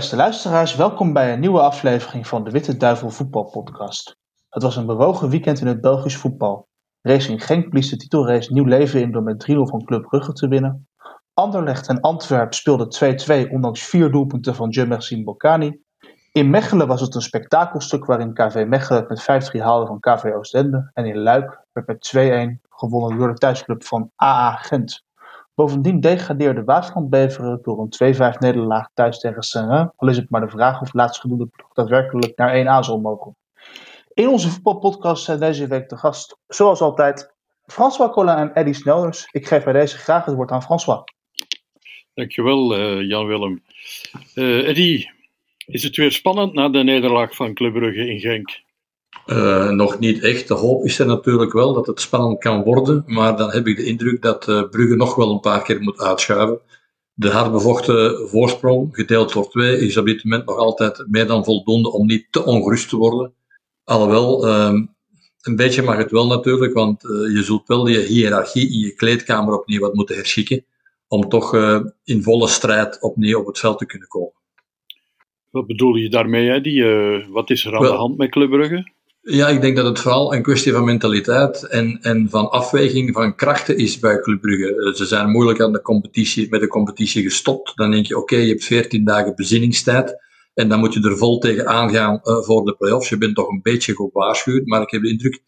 Beste luisteraars, welkom bij een nieuwe aflevering van de Witte Duivel voetbalpodcast. Het was een bewogen weekend in het Belgisch voetbal. Racing Genk blies de titelrace nieuw leven in door met 3-0 van Club Brugge te winnen. Anderlecht en Antwerp speelden 2-2 ondanks vier doelpunten van Jemersin Bokani. In Mechelen was het een spektakelstuk waarin KV Mechelen met 5-3 haalde van KV Oostende. En in Luik werd met 2-1 gewonnen door de thuisclub van AA Gent. Bovendien degradeerde Waasland Beveren door een 2-5 nederlaag thuis tegen Saint-Rein. Al is het maar de vraag of laatstgenoemde ploeg daadwerkelijk naar 1A zal mogen. In onze voetbalpodcast zijn deze week de gast, zoals altijd, François Collin en Eddy Snelders. Ik geef bij deze graag het woord aan François. Dankjewel, uh, Jan-Willem. Uh, Eddy, is het weer spannend na de nederlaag van Club Brugge in Genk? Uh, nog niet echt. De hoop is er natuurlijk wel dat het spannend kan worden, maar dan heb ik de indruk dat uh, Brugge nog wel een paar keer moet uitschuiven. De hardbevochten voorsprong, gedeeld door twee, is op dit moment nog altijd meer dan voldoende om niet te ongerust te worden. Alhoewel, uh, een beetje mag het wel natuurlijk, want uh, je zult wel je hiërarchie in je kleedkamer opnieuw wat moeten herschikken, om toch in volle strijd opnieuw op het veld te kunnen komen. Wat bedoel je daarmee? Hè? Die, wat is er aan wel, de hand met Club Brugge? Ja, ik denk dat het vooral een kwestie van mentaliteit en, en van afweging van krachten is bij Club Brugge. Eh, ze zijn moeilijk aan de competitie, met de competitie gestopt. Dan denk je, oké, je hebt 14 dagen bezinningstijd. En dan moet je er vol tegen aangaan uh, voor de play-offs. Je bent toch een beetje gewaarschuwd, maar ik heb de indruk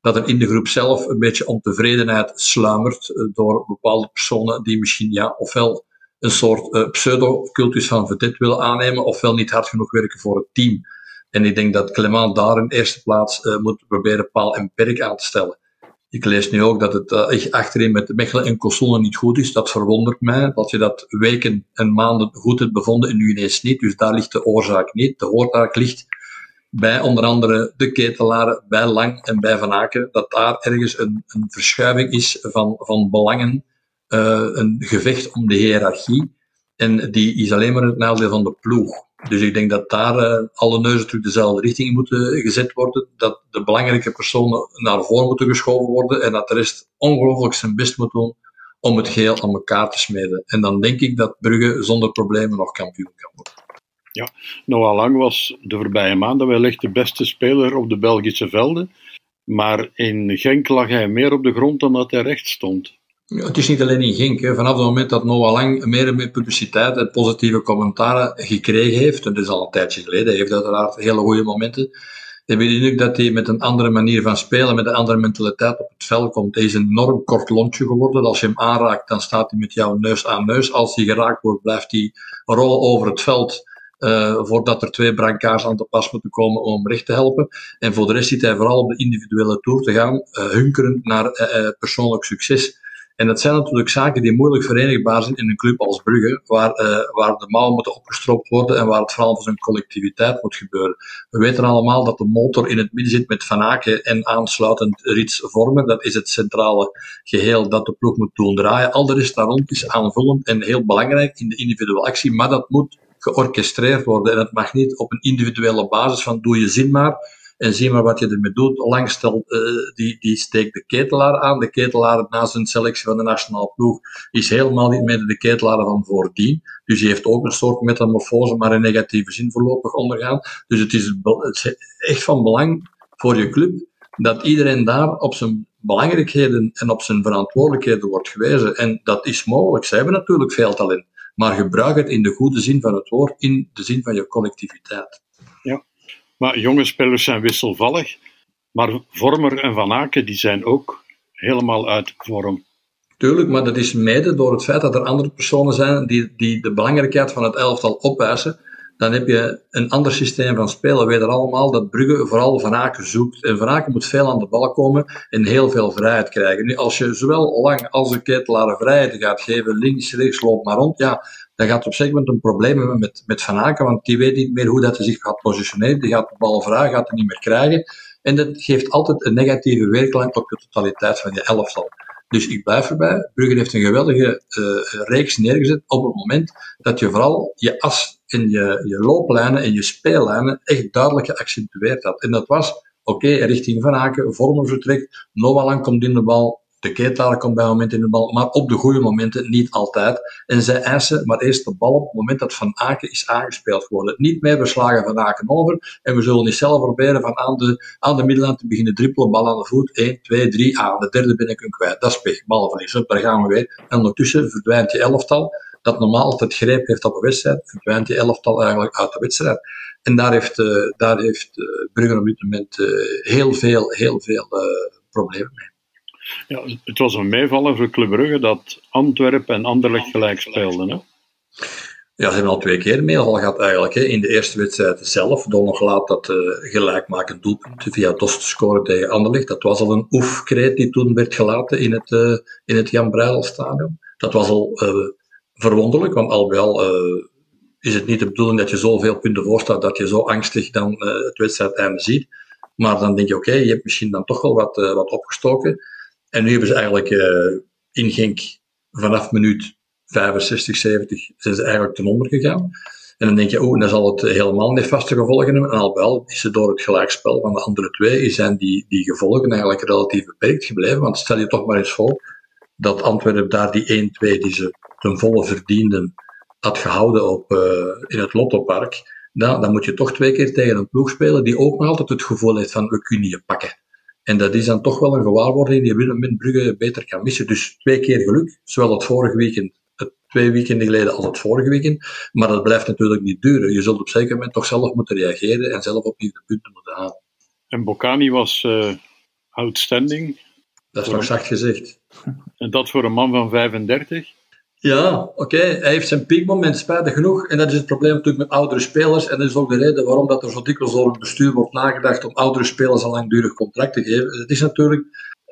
dat er in de groep zelf een beetje ontevredenheid sluimert uh, door bepaalde personen die misschien, ja, ofwel een soort pseudo-cultus van vedette willen aannemen, ofwel niet hard genoeg werken voor het team. En ik denk dat Clement daar in eerste plaats uh, moet proberen paal en perk aan te stellen. Ik lees nu ook dat het uh, achterin met Mechelen en Kossone niet goed is. Dat verwondert mij. Dat je dat weken en maanden goed hebt bevonden en nu ineens niet. Dus daar ligt de oorzaak niet. De oorzaak ligt bij onder andere de ketelaren, bij Lang en bij Van Aken. Dat daar ergens een, een verschuiving is van, van belangen. Uh, een gevecht om de hiërarchie. En die is alleen maar het nadeel van de ploeg. Dus ik denk dat daar uh, alle neuzen terug dezelfde richting moeten gezet worden. Dat de belangrijke personen naar voren moeten geschoven worden. En dat de rest ongelooflijk zijn best moet doen om het geheel aan elkaar te smeden. En dan denk ik dat Brugge zonder problemen nog kampioen kan worden. Ja, Noah Lang was de voorbije maanden wellicht de beste speler op de Belgische velden. Maar in Genk lag hij meer op de grond dan dat hij recht stond. Het is niet alleen in Genk. Hè. Vanaf het moment dat Noah Lang meer en meer publiciteit en positieve commentaren gekregen heeft, en dat is al een tijdje geleden, heeft uiteraard hele goede momenten, heb je de indruk dat hij met een andere manier van spelen, met een andere mentaliteit op het veld komt. Hij is een enorm kort lontje geworden. Als je hem aanraakt, dan staat hij met jou neus aan neus. Als hij geraakt wordt, blijft hij rollen over het veld. Uh, voordat er twee brancards aan te pas moeten komen om hem recht te helpen. En voor de rest zit hij vooral op de individuele tour te gaan, uh, hunkerend naar uh, persoonlijk succes. En dat zijn natuurlijk zaken die moeilijk verenigbaar zijn in een club als Brugge, waar, uh, waar de mouwen moeten opgestropt worden en waar het vooral van een collectiviteit moet gebeuren. We weten allemaal dat de motor in het midden zit met Van Aken en aansluitend Rits vormen. Dat is het centrale geheel dat de ploeg moet doen draaien. Al de rest daar rond is aanvullend en heel belangrijk in de individuele actie, maar dat moet georchestreerd worden. En dat mag niet op een individuele basis van doe je zin maar en zie maar wat je ermee doet. Lang stelt, uh, die, die steekt de ketelaar aan. De ketelaar na zijn selectie van de nationale ploeg is helemaal niet meer de ketelaar van voordien. Dus die heeft ook een soort metamorfose, maar in negatieve zin voorlopig ondergaan. Dus het is, het is echt van belang voor je club dat iedereen daar op zijn belangrijkheden en op zijn verantwoordelijkheden wordt gewezen. En dat is mogelijk. Ze hebben natuurlijk veel talent. Maar gebruik het in de goede zin van het woord, in de zin van je collectiviteit. Maar jonge spelers zijn wisselvallig. Maar Vormer en Van Aken die zijn ook helemaal uit vorm. Tuurlijk, maar dat is mede door het feit dat er andere personen zijn die, die de belangrijkheid van het elftal opwijzen. Dan heb je een ander systeem van spelen. We weten allemaal dat Brugge vooral Van Aken zoekt. En Van Aken moet veel aan de bal komen en heel veel vrijheid krijgen. Nu, als je zowel lang als de ketelaar vrijheid gaat geven, links, rechts, loop maar rond, ja, dan gaat op zeker moment een probleem hebben met, met Van Aken, want die weet niet meer hoe dat hij zich gaat positioneren. Die gaat de bal vragen, gaat hij niet meer krijgen. En dat geeft altijd een negatieve weerklank op de totaliteit van je elftal. Dus ik blijf erbij. Brugge heeft een geweldige uh, reeks neergezet op het moment dat je vooral je as en je, je looplijnen en je speellijnen echt duidelijk geaccentueerd had. En dat was, oké, richting Van Aken, vertrekt, Noah Lang komt in de bal, De ketelaar komt bij momenten in de bal, maar op de goede momenten niet altijd. En zij eisen maar eerst de bal op het moment dat Van Aken is aangespeeld geworden. Niet meer beslagen Van Aken over. En we zullen niet zelf proberen van aan de, aan de middenlijn te beginnen drippelen, bal aan de voet. 1, 2, 3, aan. De derde ben ik kwijt. Dat is pech. Balverlies. Daar gaan we weer. En ondertussen verdwijnt je elftal dat normaal altijd greep heeft op een wedstrijd, verdwijnt die elftal eigenlijk uit de wedstrijd. En daar heeft, uh, daar heeft uh, Brugge op dit moment uh, heel veel, heel veel problemen mee. Ja, het was een meevaller voor Club Brugge dat Antwerpen en Anderlecht gelijk speelden. Hè? Ja, ze hebben al twee keer meeval gehad eigenlijk. Hè. In de eerste wedstrijd zelf, nog laat dat uh, gelijkmakend doelpunt via Dost scoren tegen Anderlecht. Dat was al een oefkreet die toen werd gelaten in het, uh, in het Jan Breidel stadion. Dat was al uh, verwonderlijk, want al wel is het niet de bedoeling dat je zoveel punten voorstaat dat je zo angstig dan het wedstrijdeinde ziet. Maar dan denk je, oké, je hebt misschien dan toch wel wat, wat opgestoken. En nu hebben ze eigenlijk Genk vanaf minuut 65, 70 zijn ze eigenlijk ten onder gegaan. En dan denk je, oh, dan zal het helemaal niet vaste gevolgen hebben. En al wel is het door het gelijkspel van de andere twee, zijn die, die gevolgen eigenlijk relatief beperkt gebleven. Want stel je toch maar eens voor dat Antwerpen daar die 1-2 die ze ten volle verdienden had gehouden op, uh, in het Lottopark, dan moet je toch twee keer tegen een ploeg spelen die ook nog altijd het gevoel heeft van we kunnen je pakken. En dat is dan toch wel een gewaarwording die Willem met Brugge beter kan missen. Dus twee keer geluk, zowel het vorige weekend, het twee weekenden geleden als het vorige weekend. Maar dat blijft natuurlijk niet duren. Je zult op zeker moment toch zelf moeten reageren en zelf opnieuw de punten moeten halen. En Bocani was uh, outstanding. Dat is nog zacht gezegd. En dat voor een man van 35? Ja, oké. Hij heeft zijn piekmoment, spijtig genoeg. En dat is het probleem natuurlijk met oudere spelers. En dat is ook de reden waarom dat er zo dikwijls door het bestuur wordt nagedacht om oudere spelers een langdurig contract te geven. Het is natuurlijk,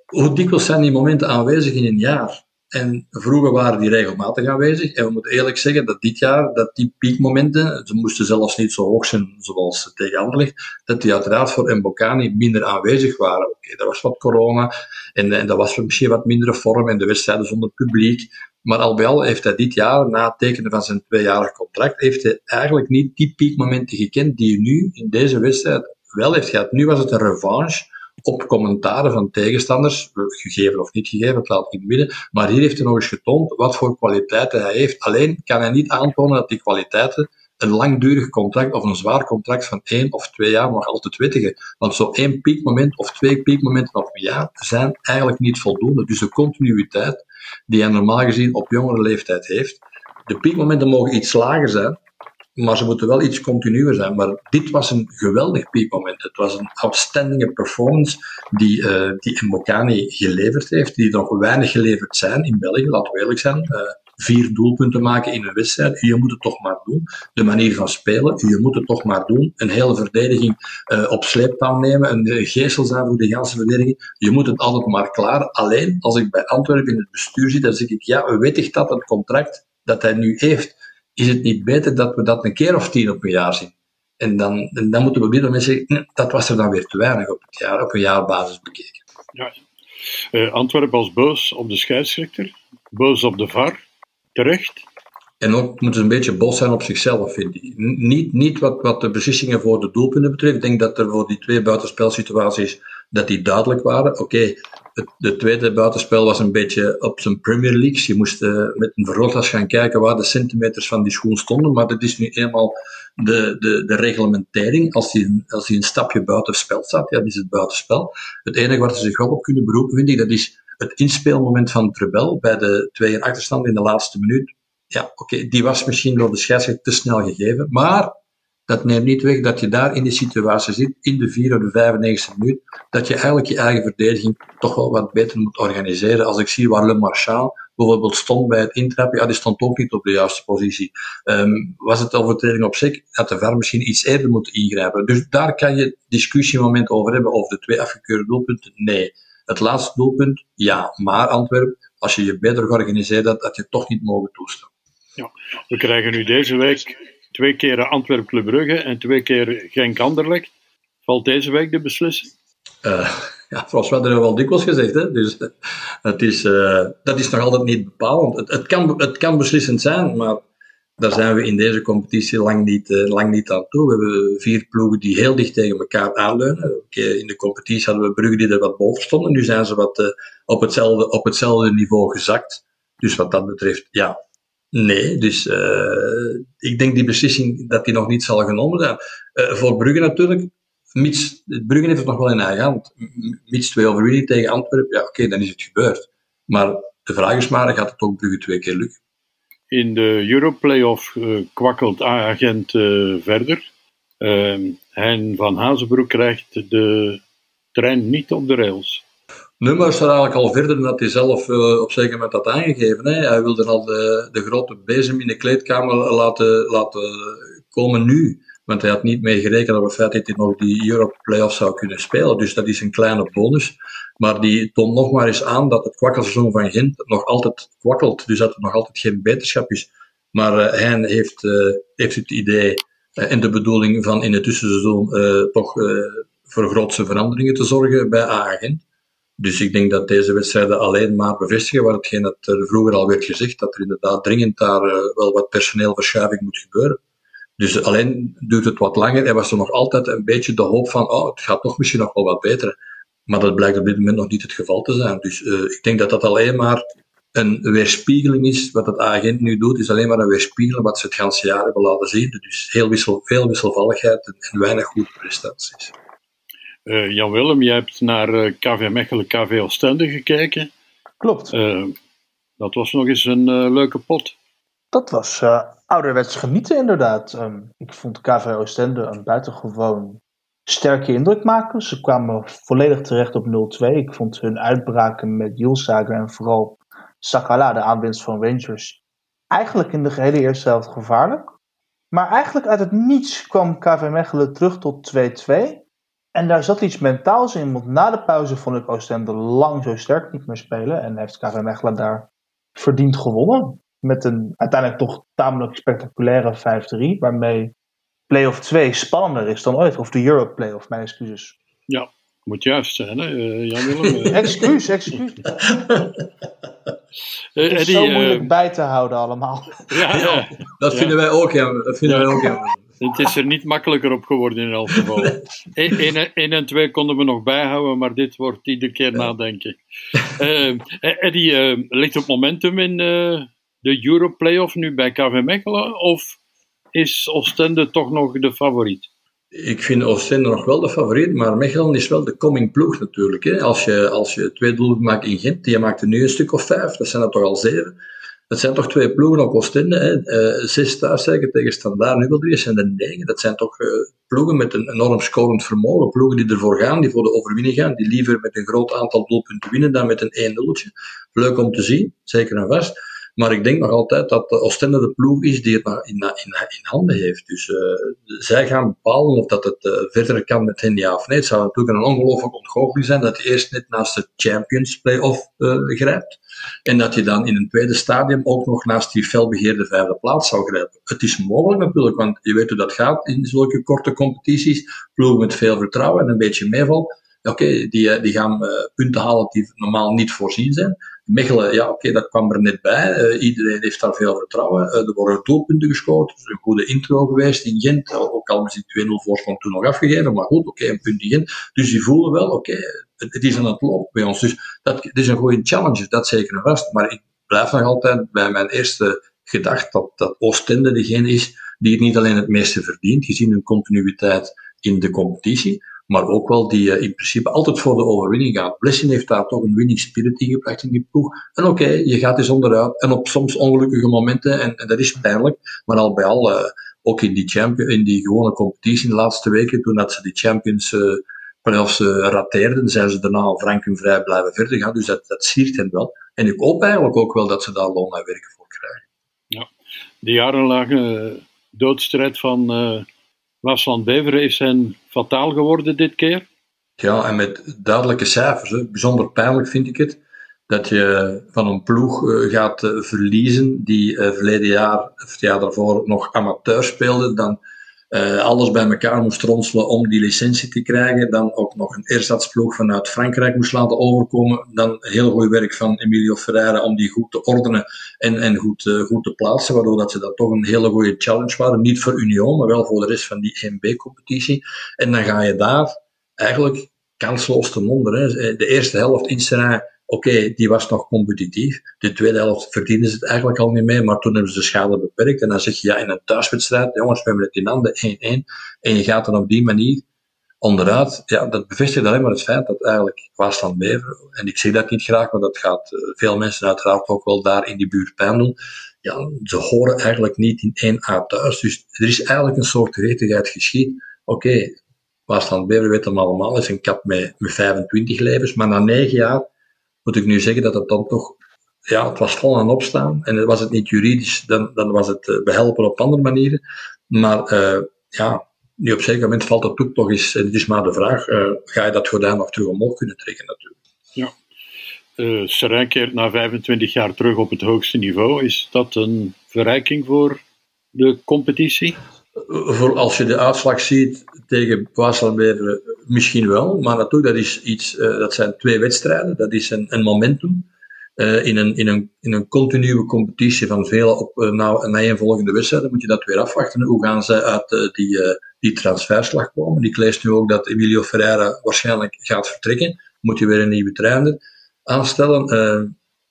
hoe dikwijls zijn die momenten aanwezig in een jaar? En vroeger waren die regelmatig aanwezig. En we moeten eerlijk zeggen dat dit jaar, dat die piekmomenten, ze moesten zelfs niet zo hoog zijn zoals tegen Anderlecht, dat die uiteraard voor Mbokani minder aanwezig waren. Oké, er was wat corona en, en dat was misschien wat mindere vorm en de wedstrijden zonder publiek. Maar al bij al heeft hij dit jaar, na het tekenen van zijn tweejarig contract, heeft hij eigenlijk niet die piekmomenten gekend die hij nu in deze wedstrijd wel heeft gehad. Nu was het een revanche op commentaren van tegenstanders, gegeven of niet gegeven, dat laat ik in het midden. Maar hier heeft hij nog eens getoond wat voor kwaliteiten hij heeft. Alleen kan hij niet aantonen dat die kwaliteiten een langdurig contract of een zwaar contract van één of twee jaar nog altijd wettigen. Want zo één piekmoment of twee piekmomenten op een jaar zijn eigenlijk niet voldoende. Dus de continuïteit die hij normaal gezien op jongere leeftijd heeft. De piekmomenten mogen iets lager zijn, maar ze moeten wel iets continuer zijn. Maar dit was een geweldig piekmoment. Het was een outstanding performance die, uh, die Mbokani geleverd heeft, die nog weinig geleverd zijn in België, laten we eerlijk zijn. Uh, vier doelpunten maken in een wedstrijd, je moet het toch maar doen. De manier van spelen, je moet het toch maar doen. Een hele verdediging uh, op sleeptouw nemen, een geestel zijn voor de hele verdediging. Je moet het altijd maar klaar. Alleen, als ik bij Antwerpen in het bestuur zit, dan zeg ik, ja, wettig dat het contract dat hij nu heeft, is het niet beter dat we dat een keer of tien op een jaar zien? En dan, dan moeten we op dit zeggen, dat was er dan weer te weinig op, het jaar, op een jaarbasis bekeken. Ja. Uh, Antwerpen als boos op de scheidsrechter, boos op de VAR, terecht. En ook moeten ze een beetje boos zijn op zichzelf, vind ik. Niet, niet wat, wat de beslissingen voor de doelpunten betreft. Ik denk dat er voor die twee buitenspelsituaties dat die duidelijk waren. Oké, het de tweede buitenspel was een beetje op zijn Premier League. Je moest uh, met een vergrootglas gaan kijken waar de centimeters van die schoen stonden. Maar dat is nu eenmaal de, de, de reglementering. Als hij, als hij een stapje buitenspel staat, ja, dat is het buitenspel. Het enige waar ze zich op kunnen beroepen, vind ik, dat is het inspeelmoment van het rebel bij de twee achterstand in de laatste minuut. Ja, oké, die was misschien door de scheidsrechter te snel gegeven. Maar dat neemt niet weg dat je daar in die situatie zit, in de 4 of de 95 minuut, dat je eigenlijk je eigen verdediging toch wel wat beter moet organiseren. Als ik zie waar Le Marchal bijvoorbeeld stond bij het intrappen, ja, die stond ook niet op de juiste positie. Um, was het overtreding op zich, had de VAR misschien iets eerder moeten ingrijpen. Dus daar kan je discussiemoment over hebben, over de twee afgekeurde doelpunten. Nee. Het laatste doelpunt, ja, maar Antwerpen, als je je beter georganiseerd had, had je toch niet mogen toestaan. Ja, we krijgen nu deze week twee keer Antwerp Club Brugge en twee keer Genk Anderlecht. Valt deze week de beslissing? Uh, ja, zoals we er wel dikwijls gezegd. Hè? Dus, het is, uh, dat is nog altijd niet bepalend. Het, het, kan, het kan beslissend zijn, maar daar zijn we in deze competitie lang niet, uh, lang niet aan toe. We hebben vier ploegen die heel dicht tegen elkaar aanleunen. in de competitie hadden we Brugge die er wat boven stonden. Nu zijn ze wat uh, op, hetzelfde, op hetzelfde niveau gezakt. Dus wat dat betreft, ja, nee. Dus uh, ik denk die beslissing dat die nog niet zal genomen zijn. voor Brugge natuurlijk, mits, Brugge heeft het nog wel in eigen hand. Mits twee overwinningen tegen Antwerpen, ja oké, dan is het gebeurd. Maar de vraag is maar, gaat het ook Brugge twee keer lukken? In de Europlayoff uh, kwakkelt A-agent uh, verder. Uh, Hein van Hazenbroek krijgt de trein niet op de rails. Nummer staat eigenlijk al verder dan dat hij zelf uh, op zeker moment had aangegeven. Hè. Hij wilde al de, de grote bezem in de kleedkamer laten, laten komen nu. Want hij had niet mee gerekend op het feit dat hij nog die Europe Playoffs zou kunnen spelen. Dus dat is een kleine bonus. Maar die toont nog maar eens aan dat het kwakkelseizoen van Gent nog altijd kwakkelt. Dus dat het nog altijd geen beterschap is. Maar uh, hij heeft, uh, heeft het idee uh, en de bedoeling van in het tussenseizoen toch voor grootste veranderingen te zorgen bij AA Gent. Dus ik denk dat deze wedstrijden alleen maar bevestigen wat hetgeen dat er vroeger al werd gezegd, dat er inderdaad dringend daar wel wat personeelverschuiving moet gebeuren. Dus alleen duurt het wat langer en was er nog altijd een beetje de hoop van, oh, het gaat toch misschien nog wel wat beter. Maar dat blijkt op dit moment nog niet het geval te zijn. Dus uh, ik denk dat dat alleen maar een weerspiegeling is. Wat het agent nu doet, is alleen maar een weerspiegeling wat ze het hele jaar hebben laten zien. Dus heel wissel, veel wisselvalligheid en, en weinig goede prestaties. Uh, Jan Willem, jij hebt naar uh, eh, KV Mechelen, KV Oostende gekeken. Klopt. dat was nog eens een leuke pot. Dat was ouderwets genieten, inderdaad. Um, ik vond KV Oostende een buitengewoon sterke indruk maken. Ze kwamen volledig terecht op 0-2. Ik vond hun uitbraken met Julsager en vooral Sakala, de aanwinst van Rangers, eigenlijk in de gehele eerste helft gevaarlijk. Maar eigenlijk uit het niets kwam KV Mechelen terug tot 2-2. En daar zat iets mentaals in, want na de pauze vond ik Oostende lang zo sterk niet meer spelen. En heeft KV Mechelen daar verdiend gewonnen. Met een uiteindelijk toch tamelijk spectaculaire 5-3, waarmee Playoff 2 spannender is dan ooit. Of de Europe Playoff, mijn excuses. Ja, moet juist zijn, hè, uh, Jan Willem? Uh. excuus, excuus. Het is zo moeilijk bij te houden allemaal. Ja, ja. dat vinden wij ook, ja. Dat vinden wij ook, ja. Het is er niet makkelijker op geworden in elk geval. 1 en 2 konden we nog bijhouden, maar dit wordt iedere keer nadenken. Uh, Eddie, ligt op momentum in de Europe Playoff nu bij KV Mechelen? Of is Oostende toch nog de favoriet? Ik vind Oostende nog wel de favoriet, maar Mechelen is wel de coming ploeg natuurlijk. Hè. Als, je, als je twee doelen maakt in Gent, die maakt er nu een stuk of vijf, dat zijn er toch al zeven. Dat zijn toch twee ploegen op Oostende. Hè. Uh, zes thuiszeker tegen Standaard, drie, zijn er negen. Dat zijn toch uh, ploegen met een enorm scorend vermogen. Ploegen die ervoor gaan, die voor de overwinning gaan, die liever met een groot aantal doelpunten winnen dan met een 1-0'tje. Leuk om te zien, zeker en vast. Maar ik denk nog altijd dat de Oostende de ploeg is die het in, in, in handen heeft. Dus uh, zij gaan bepalen of dat het uh, verder kan met hen ja of nee. Het zou natuurlijk een ongelooflijk ontgoocheling zijn dat je eerst net naast de Champions Playoff uh, grijpt. En dat je dan in een tweede stadium ook nog naast die felbegeerde vijfde plaats zou grijpen. Het is mogelijk natuurlijk, want je weet hoe dat gaat in zulke korte competities. Ploegen met veel vertrouwen en een beetje meeval. Oké, die, die gaan punten halen die normaal niet voorzien zijn. Mechelen, ja, oké, dat kwam er net bij. Uh, iedereen heeft daar veel vertrouwen. Uh, er worden doelpunten gescoord. Het is een goede intro geweest in Gent. Ook al is die 2-0 voorsprong toen nog afgegeven. Maar goed, oké, een punt in Gent. Dus die voelen wel, oké, het, het, is aan het lopen bij ons. Dus dat het is een goede challenge, dat zeker en vast. Maar ik blijf nog altijd bij mijn eerste gedachte dat, dat Oostende degene is die het niet alleen het meeste verdient, gezien hun continuïteit in de competitie, maar ook wel die uh, in principe altijd voor de overwinning gaat. Blessing heeft daar toch een winning spirit ingebracht in die ploeg. En oké, je gaat eens onderuit. En op soms ongelukkige momenten, en, en dat is pijnlijk, maar al bij al, uh, ook in die, champion, in die gewone competitie de laatste weken, toen dat ze die Champions uh, playoffs rateerden, zijn ze daarna frank en vrij blijven verder gaan. Dus dat, dat siert hen wel. En ik hoop eigenlijk ook wel dat ze daar loon en werken voor krijgen. Ja, de jarenlange doodstrijd van Lars van Beveren is hen fataal geworden dit keer. Ja, en met duidelijke cijfers. Hè. Bijzonder pijnlijk vind ik het dat je van een ploeg uh, gaat uh, verliezen die uh, verleden jaar, of het jaar daarvoor, nog amateur speelde. Dan uh, alles bij elkaar moest ronselen om die licentie te krijgen. Dan ook nog een ersatsploeg vanuit Frankrijk moest laten overkomen. Dan heel goed werk van Emilio Ferreira om die goed te ordenen en, en goed, uh, goed te plaatsen. Waardoor dat ze dat toch een hele goede challenge waren. Niet voor Union, maar wel voor de rest van die 1B-competitie. En dan ga je daar eigenlijk kansloos te monden. Hè. De eerste helft in Serrain Oké, die was nog competitief. De tweede helft verdienen ze het eigenlijk al niet mee, maar toen hebben ze de schade beperkt. En dan zeg je, ja, in een thuiswedstrijd, jongens, we hebben het in handen, 1-1. En je gaat dan op die manier onderuit. Ja, dat bevestigt alleen maar het feit dat eigenlijk Waasland Bever, en ik zeg dat niet graag, maar dat gaat eh, veel mensen uiteraard ook wel daar in die buurt pijn doen. Ja, ze horen eigenlijk niet in 1A thuis. Dus er is eigenlijk een soort gerechtigheid geschied. Oké, okay, Waasland Bever weet hem allemaal, is een kap met, met 25 levens, maar na 9 jaar moet ik nu zeggen dat het dan toch, ja, het was vol aan opstaan. En was het niet juridisch, dan, dan was het eh, behelpen op andere manieren. Maar uh, ja, nu op een zeker moment valt het ook toch eens, en het is maar de vraag, uh, ga je dat gordijn nog terug omhoog kunnen trekken natuurlijk. Ja. Uh, keert na 25 jaar terug op het hoogste niveau. Is dat een verrijking voor de competitie? Voor als je de uitslag ziet tegen Waaslandbever, misschien wel. Maar natuurlijk, dat, is iets, uh, dat zijn twee wedstrijden. Dat is een, een momentum. Uh, in, een, in, een, in een continue competitie van vele op, uh, na, na volgende wedstrijden moet je dat weer afwachten. Hoe gaan ze uit die, die transferslag komen? Ik lees nu ook dat Emilio Ferreira waarschijnlijk gaat vertrekken. Moet je weer een nieuwe trainer aanstellen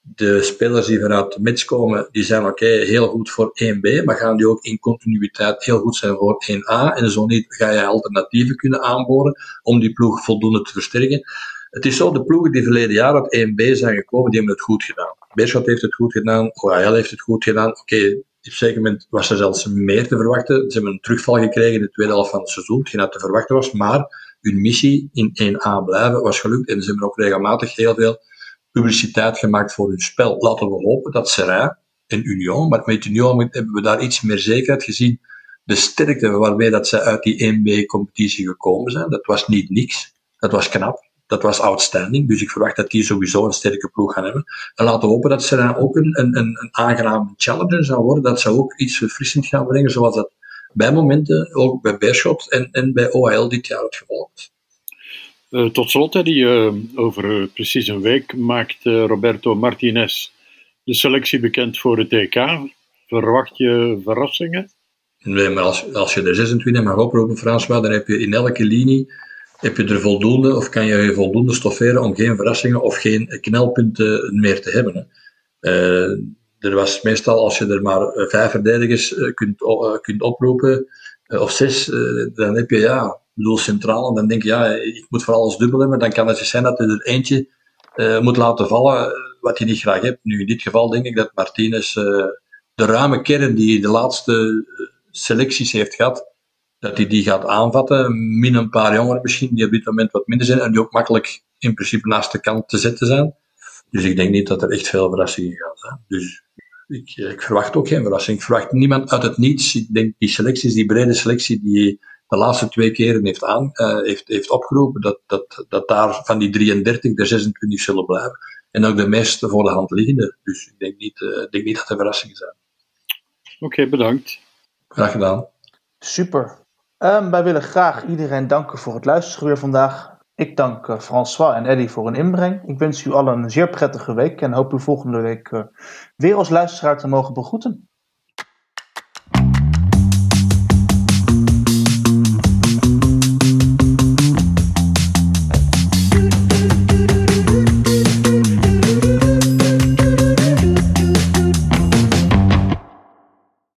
de spelers die vanuit de mits komen, die zijn oké, heel goed voor 1B, maar gaan die ook in continuïteit heel goed zijn voor 1A. En zo niet ga je alternatieven kunnen aanboren om die ploeg voldoende te versterken. Het is zo, de ploegen die verleden jaar op 1B zijn gekomen, die hebben het goed gedaan. Beerschot heeft het goed gedaan, OHL heeft het goed gedaan. Oké, op zeker moment was er zelfs meer te verwachten. Ze hebben een terugval gekregen in de tweede helft van het seizoen, hetgeen dat te verwachten was. Maar hun missie in 1A blijven was gelukt en ze hebben ook regelmatig heel veel publiciteit gemaakt voor hun spel. Laten we hopen dat Serrain en Union, maar met Union hebben we daar iets meer zekerheid gezien. De sterkte waarmee dat zij uit die 1B-competitie gekomen zijn, dat was niet niks. Dat was knap. Dat was outstanding. Dus ik verwacht dat die sowieso een sterke ploeg gaan hebben. En laten we hopen dat Serrain ook een, een, een aangename challenger zou worden. Dat ze ook iets verfrissend gaan brengen, zoals dat bij momenten, ook bij Beerschot en, en bij OHL dit jaar het geval. Uh, tot slot, uh, over uh, precies een week maakt Roberto Martinez de selectie bekend voor het EK. Verwacht je verrassingen? Maar als, als je de 26 mag oproepen, François, dan heb je in elke linie heb je er voldoende, of kan je je voldoende stofferen om geen verrassingen of geen knelpunten meer te hebben. Er was meestal, als je er maar vijf verdedigers kunt, kunt of zes, dan heb je ja, bedoel centraal. En dan denk je, ja, ik moet voor alles dubbel hebben. Dan kan het zijn dat je er eentje uh, moet laten vallen wat je niet graag hebt. Nu, in dit geval denk ik dat Martinez uh, de ruime kern die de laatste eh, selecties heeft gehad, dat hij die gaat aanvatten. Min een paar jongeren misschien, die op dit moment wat minder zijn en die ook makkelijk in principe naast de kant te zetten zijn. Dus ik denk niet dat er echt veel verrassingen gaan zijn. Dus ik, ik verwacht ook geen verrassing. Ik verwacht niemand uit het niets. Ik denk die selecties, die brede selectie die de laatste twee keren heeft, aan, uh, heeft, heeft opgeroepen, dat, dat, dat daar van die 33 de 26 zullen blijven. En ook de meeste voor de hand liggende. Dus ik denk niet, uh, denk niet dat er verrassingen zijn. Oké, okay, bedankt. Graag gedaan. Super. Um, wij willen graag iedereen danken voor het luisteren weer vandaag. Ik dank uh, François en Eddy voor hun inbreng. Ik wens u allen een zeer prettige week en hoop u volgende week uh, weer als luisteraar te mogen begroeten.